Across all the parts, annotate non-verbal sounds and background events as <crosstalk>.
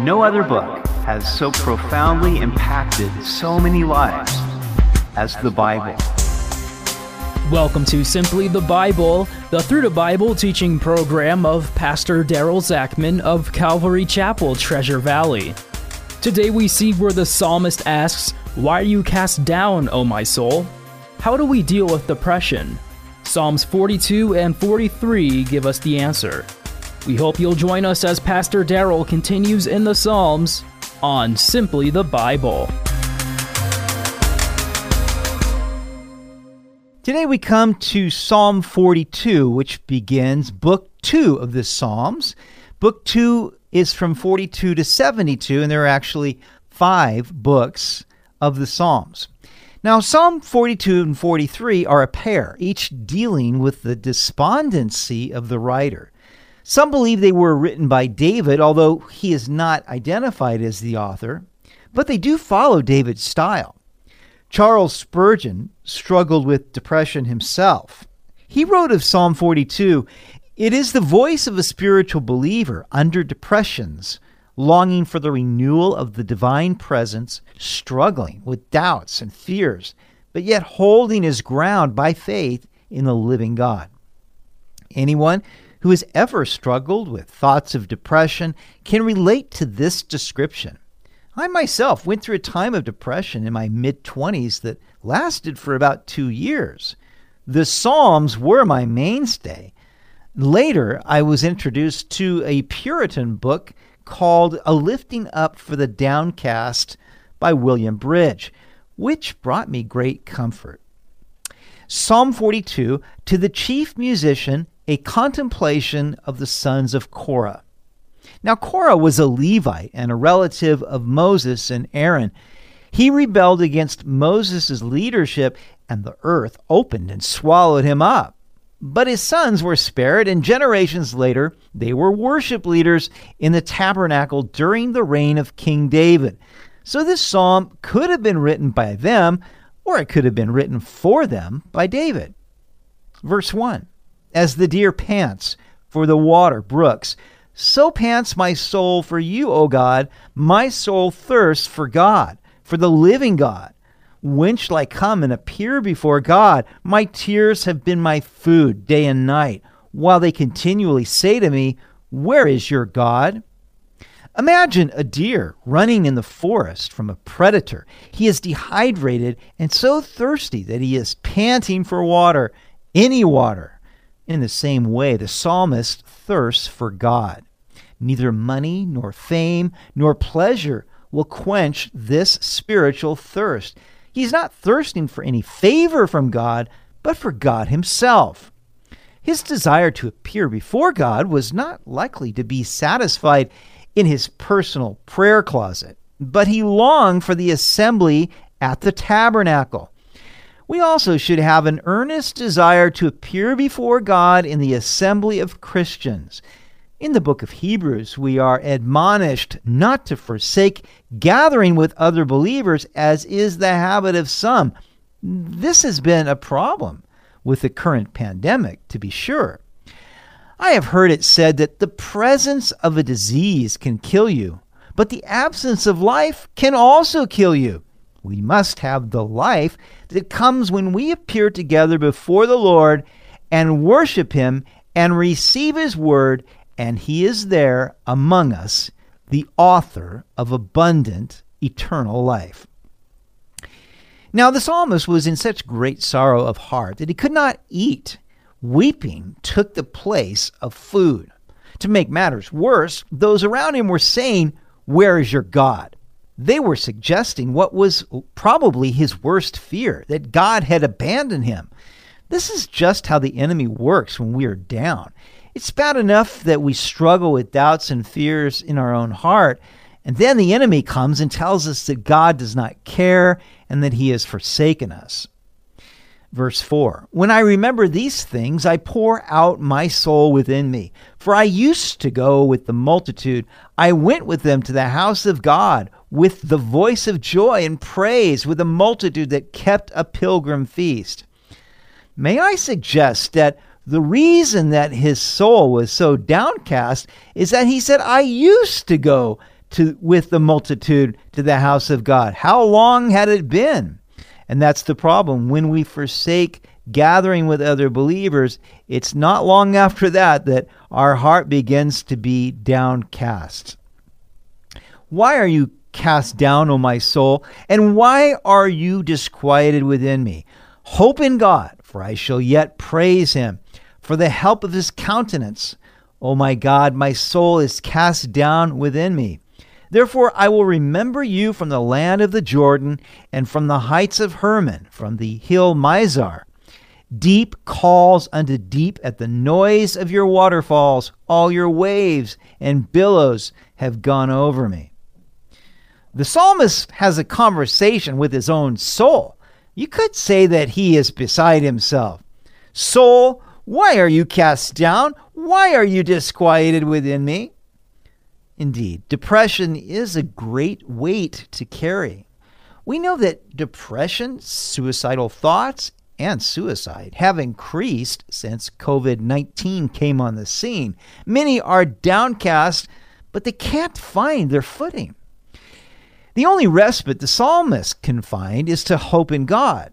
No other book has so profoundly impacted so many lives as the Bible. Welcome to Simply the Bible, the Through the Bible teaching program of Pastor Daryl Zachman of Calvary Chapel, Treasure Valley. Today we see where the psalmist asks, Why are you cast down, O my soul? How do we deal with depression? Psalms 42 and 43 give us the answer. We hope you'll join us as Pastor Daryl continues in the Psalms on Simply the Bible. Today we come to Psalm 42, which begins Book 2 of the Psalms. Book 2 is from 42 to 72, and there are actually five books of the Psalms. Now, Psalm 42 and 43 are a pair, each dealing with the despondency of the writer. Some believe they were written by David, although he is not identified as the author, but they do follow David's style. Charles Spurgeon struggled with depression himself. He wrote of Psalm 42 It is the voice of a spiritual believer under depressions, longing for the renewal of the divine presence, struggling with doubts and fears, but yet holding his ground by faith in the living God. Anyone who has ever struggled with thoughts of depression can relate to this description. I myself went through a time of depression in my mid 20s that lasted for about two years. The Psalms were my mainstay. Later, I was introduced to a Puritan book called A Lifting Up for the Downcast by William Bridge, which brought me great comfort. Psalm 42 to the chief musician a contemplation of the sons of Korah. Now, Korah was a Levite and a relative of Moses and Aaron. He rebelled against Moses' leadership, and the earth opened and swallowed him up. But his sons were spared, and generations later, they were worship leaders in the tabernacle during the reign of King David. So this psalm could have been written by them, or it could have been written for them by David. Verse 1 as the deer pants for the water brooks, so pants my soul for you, O God. My soul thirsts for God, for the living God. When shall I come and appear before God? My tears have been my food day and night, while they continually say to me, Where is your God? Imagine a deer running in the forest from a predator. He is dehydrated and so thirsty that he is panting for water, any water. In the same way, the psalmist thirsts for God. Neither money, nor fame, nor pleasure will quench this spiritual thirst. He's not thirsting for any favor from God, but for God Himself. His desire to appear before God was not likely to be satisfied in his personal prayer closet, but he longed for the assembly at the tabernacle we also should have an earnest desire to appear before God in the assembly of Christians. In the book of Hebrews, we are admonished not to forsake gathering with other believers, as is the habit of some. This has been a problem with the current pandemic, to be sure. I have heard it said that the presence of a disease can kill you, but the absence of life can also kill you. We must have the life that comes when we appear together before the Lord and worship Him and receive His word, and He is there among us, the author of abundant eternal life. Now, the psalmist was in such great sorrow of heart that he could not eat. Weeping took the place of food. To make matters worse, those around him were saying, Where is your God? They were suggesting what was probably his worst fear that God had abandoned him. This is just how the enemy works when we are down. It's bad enough that we struggle with doubts and fears in our own heart, and then the enemy comes and tells us that God does not care and that he has forsaken us. Verse 4 When I remember these things, I pour out my soul within me. For I used to go with the multitude. I went with them to the house of God with the voice of joy and praise, with a multitude that kept a pilgrim feast. May I suggest that the reason that his soul was so downcast is that he said, I used to go to with the multitude to the house of God. How long had it been? And that's the problem. When we forsake gathering with other believers, it's not long after that that our heart begins to be downcast. Why are you cast down, O my soul? And why are you disquieted within me? Hope in God, for I shall yet praise him for the help of his countenance. O my God, my soul is cast down within me. Therefore, I will remember you from the land of the Jordan and from the heights of Hermon, from the hill Mizar. Deep calls unto deep at the noise of your waterfalls. All your waves and billows have gone over me. The psalmist has a conversation with his own soul. You could say that he is beside himself. Soul, why are you cast down? Why are you disquieted within me? Indeed, depression is a great weight to carry. We know that depression, suicidal thoughts, and suicide have increased since COVID 19 came on the scene. Many are downcast, but they can't find their footing. The only respite the psalmist can find is to hope in God.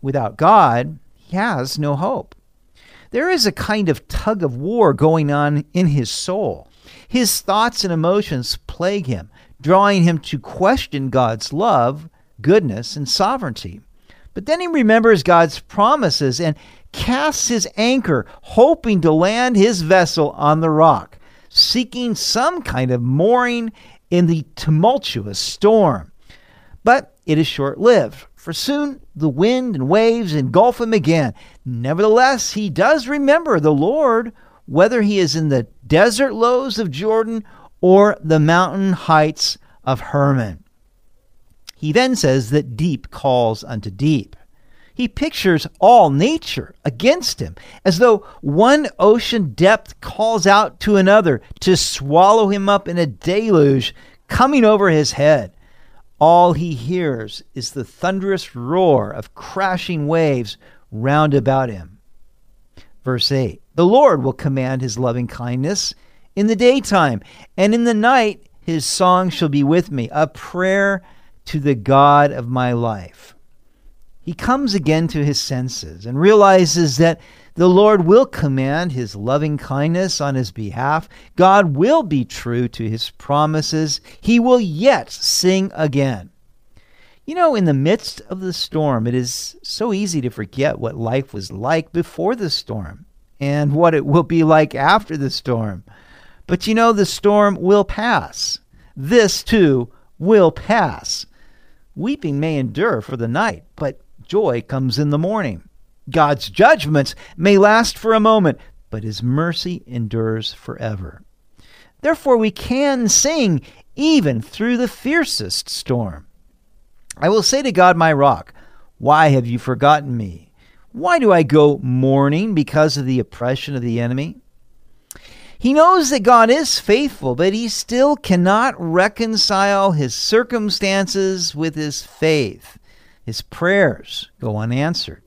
Without God, he has no hope. There is a kind of tug of war going on in his soul. His thoughts and emotions plague him, drawing him to question God's love, goodness, and sovereignty. But then he remembers God's promises and casts his anchor, hoping to land his vessel on the rock, seeking some kind of mooring in the tumultuous storm. But it is short lived, for soon the wind and waves engulf him again. Nevertheless, he does remember the Lord whether he is in the desert lows of Jordan or the mountain heights of Hermon. He then says that deep calls unto deep. He pictures all nature against him, as though one ocean depth calls out to another to swallow him up in a deluge coming over his head. All he hears is the thunderous roar of crashing waves round about him. Verse 8 The Lord will command his loving kindness in the daytime, and in the night his song shall be with me, a prayer to the God of my life. He comes again to his senses and realizes that the Lord will command his loving kindness on his behalf. God will be true to his promises. He will yet sing again. You know, in the midst of the storm, it is so easy to forget what life was like before the storm and what it will be like after the storm. But you know, the storm will pass. This too will pass. Weeping may endure for the night, but joy comes in the morning. God's judgments may last for a moment, but his mercy endures forever. Therefore, we can sing even through the fiercest storm. I will say to God, my rock, Why have you forgotten me? Why do I go mourning because of the oppression of the enemy? He knows that God is faithful, but he still cannot reconcile his circumstances with his faith. His prayers go unanswered.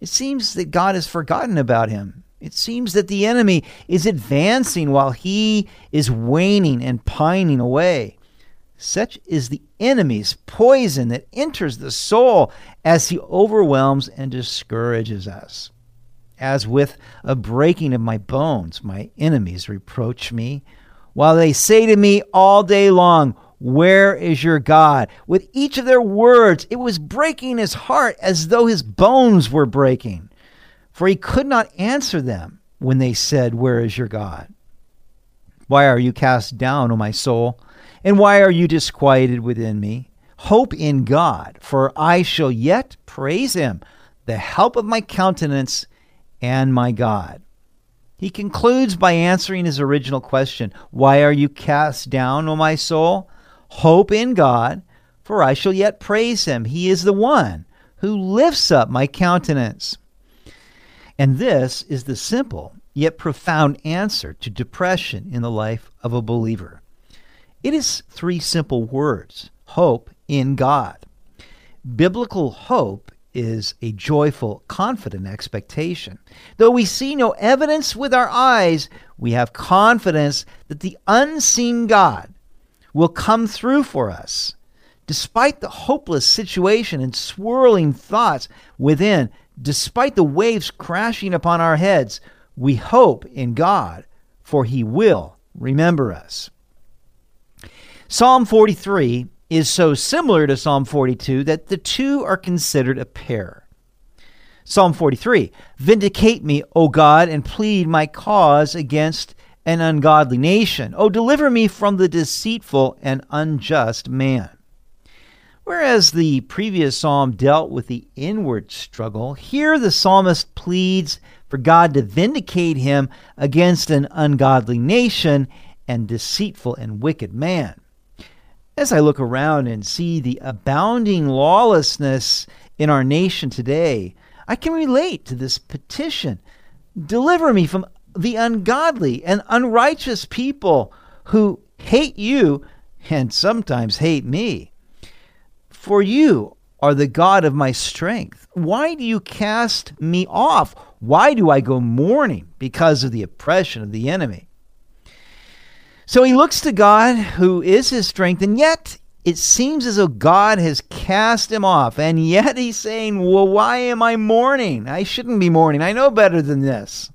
It seems that God has forgotten about him. It seems that the enemy is advancing while he is waning and pining away. Such is the enemy's poison that enters the soul as he overwhelms and discourages us. As with a breaking of my bones, my enemies reproach me, while they say to me all day long, Where is your God? With each of their words, it was breaking his heart as though his bones were breaking. For he could not answer them when they said, Where is your God? Why are you cast down, O my soul? And why are you disquieted within me? Hope in God, for I shall yet praise him, the help of my countenance and my God. He concludes by answering his original question Why are you cast down, O my soul? Hope in God, for I shall yet praise him. He is the one who lifts up my countenance. And this is the simple yet profound answer to depression in the life of a believer. It is three simple words hope in God. Biblical hope is a joyful, confident expectation. Though we see no evidence with our eyes, we have confidence that the unseen God will come through for us. Despite the hopeless situation and swirling thoughts within, despite the waves crashing upon our heads, we hope in God, for He will remember us. Psalm 43 is so similar to Psalm 42 that the two are considered a pair. Psalm 43 Vindicate me, O God, and plead my cause against an ungodly nation. O deliver me from the deceitful and unjust man. Whereas the previous psalm dealt with the inward struggle, here the psalmist pleads for God to vindicate him against an ungodly nation and deceitful and wicked man. As I look around and see the abounding lawlessness in our nation today, I can relate to this petition. Deliver me from the ungodly and unrighteous people who hate you and sometimes hate me. For you are the God of my strength. Why do you cast me off? Why do I go mourning because of the oppression of the enemy? So he looks to God, who is his strength, and yet it seems as though God has cast him off. And yet he's saying, Well, why am I mourning? I shouldn't be mourning. I know better than this.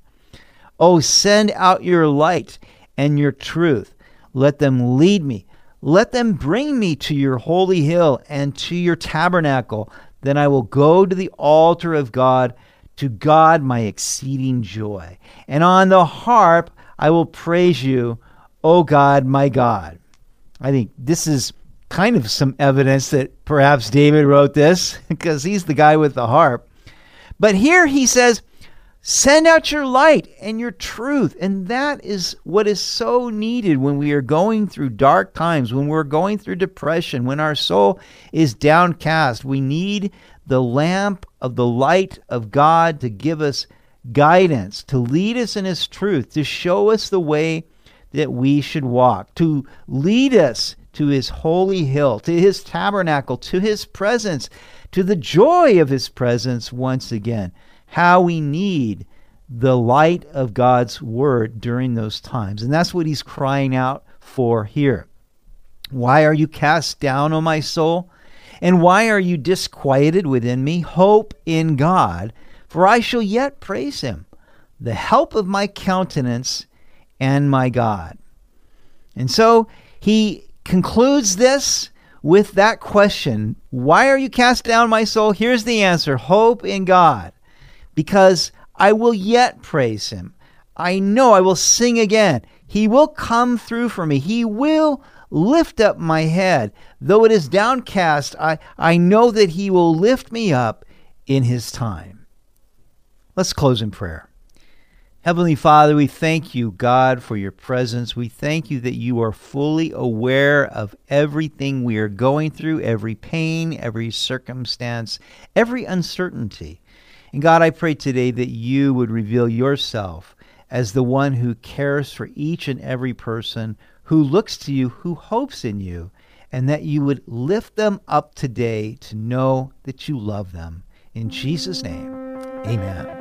Oh, send out your light and your truth. Let them lead me. Let them bring me to your holy hill and to your tabernacle. Then I will go to the altar of God, to God my exceeding joy. And on the harp I will praise you, O God, my God. I think this is kind of some evidence that perhaps David wrote this <laughs> because he's the guy with the harp. But here he says, Send out your light and your truth. And that is what is so needed when we are going through dark times, when we're going through depression, when our soul is downcast. We need the lamp of the light of God to give us guidance, to lead us in His truth, to show us the way that we should walk, to lead us to His holy hill, to His tabernacle, to His presence, to the joy of His presence once again how we need the light of God's word during those times. And that's what he's crying out for here. Why are you cast down, O my soul? And why are you disquieted within me? Hope in God, for I shall yet praise him, the help of my countenance and my God. And so he concludes this with that question Why are you cast down, my soul? Here's the answer hope in God because I will yet praise him. I know I will sing again. He will come through for me. He will lift up my head. Though it is downcast, I, I know that he will lift me up in his time. Let's close in prayer. Heavenly Father, we thank you, God, for your presence. We thank you that you are fully aware of everything we are going through, every pain, every circumstance, every uncertainty. And God, I pray today that you would reveal yourself as the one who cares for each and every person, who looks to you, who hopes in you, and that you would lift them up today to know that you love them. In Jesus' name, amen.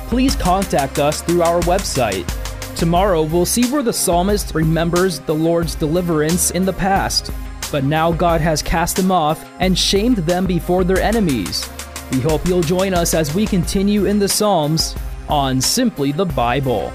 please contact us through our website. Tomorrow, we'll see where the psalmist remembers the Lord's deliverance in the past, but now God has cast them off and shamed them before their enemies. We hope you'll join us as we continue in the Psalms on Simply the Bible.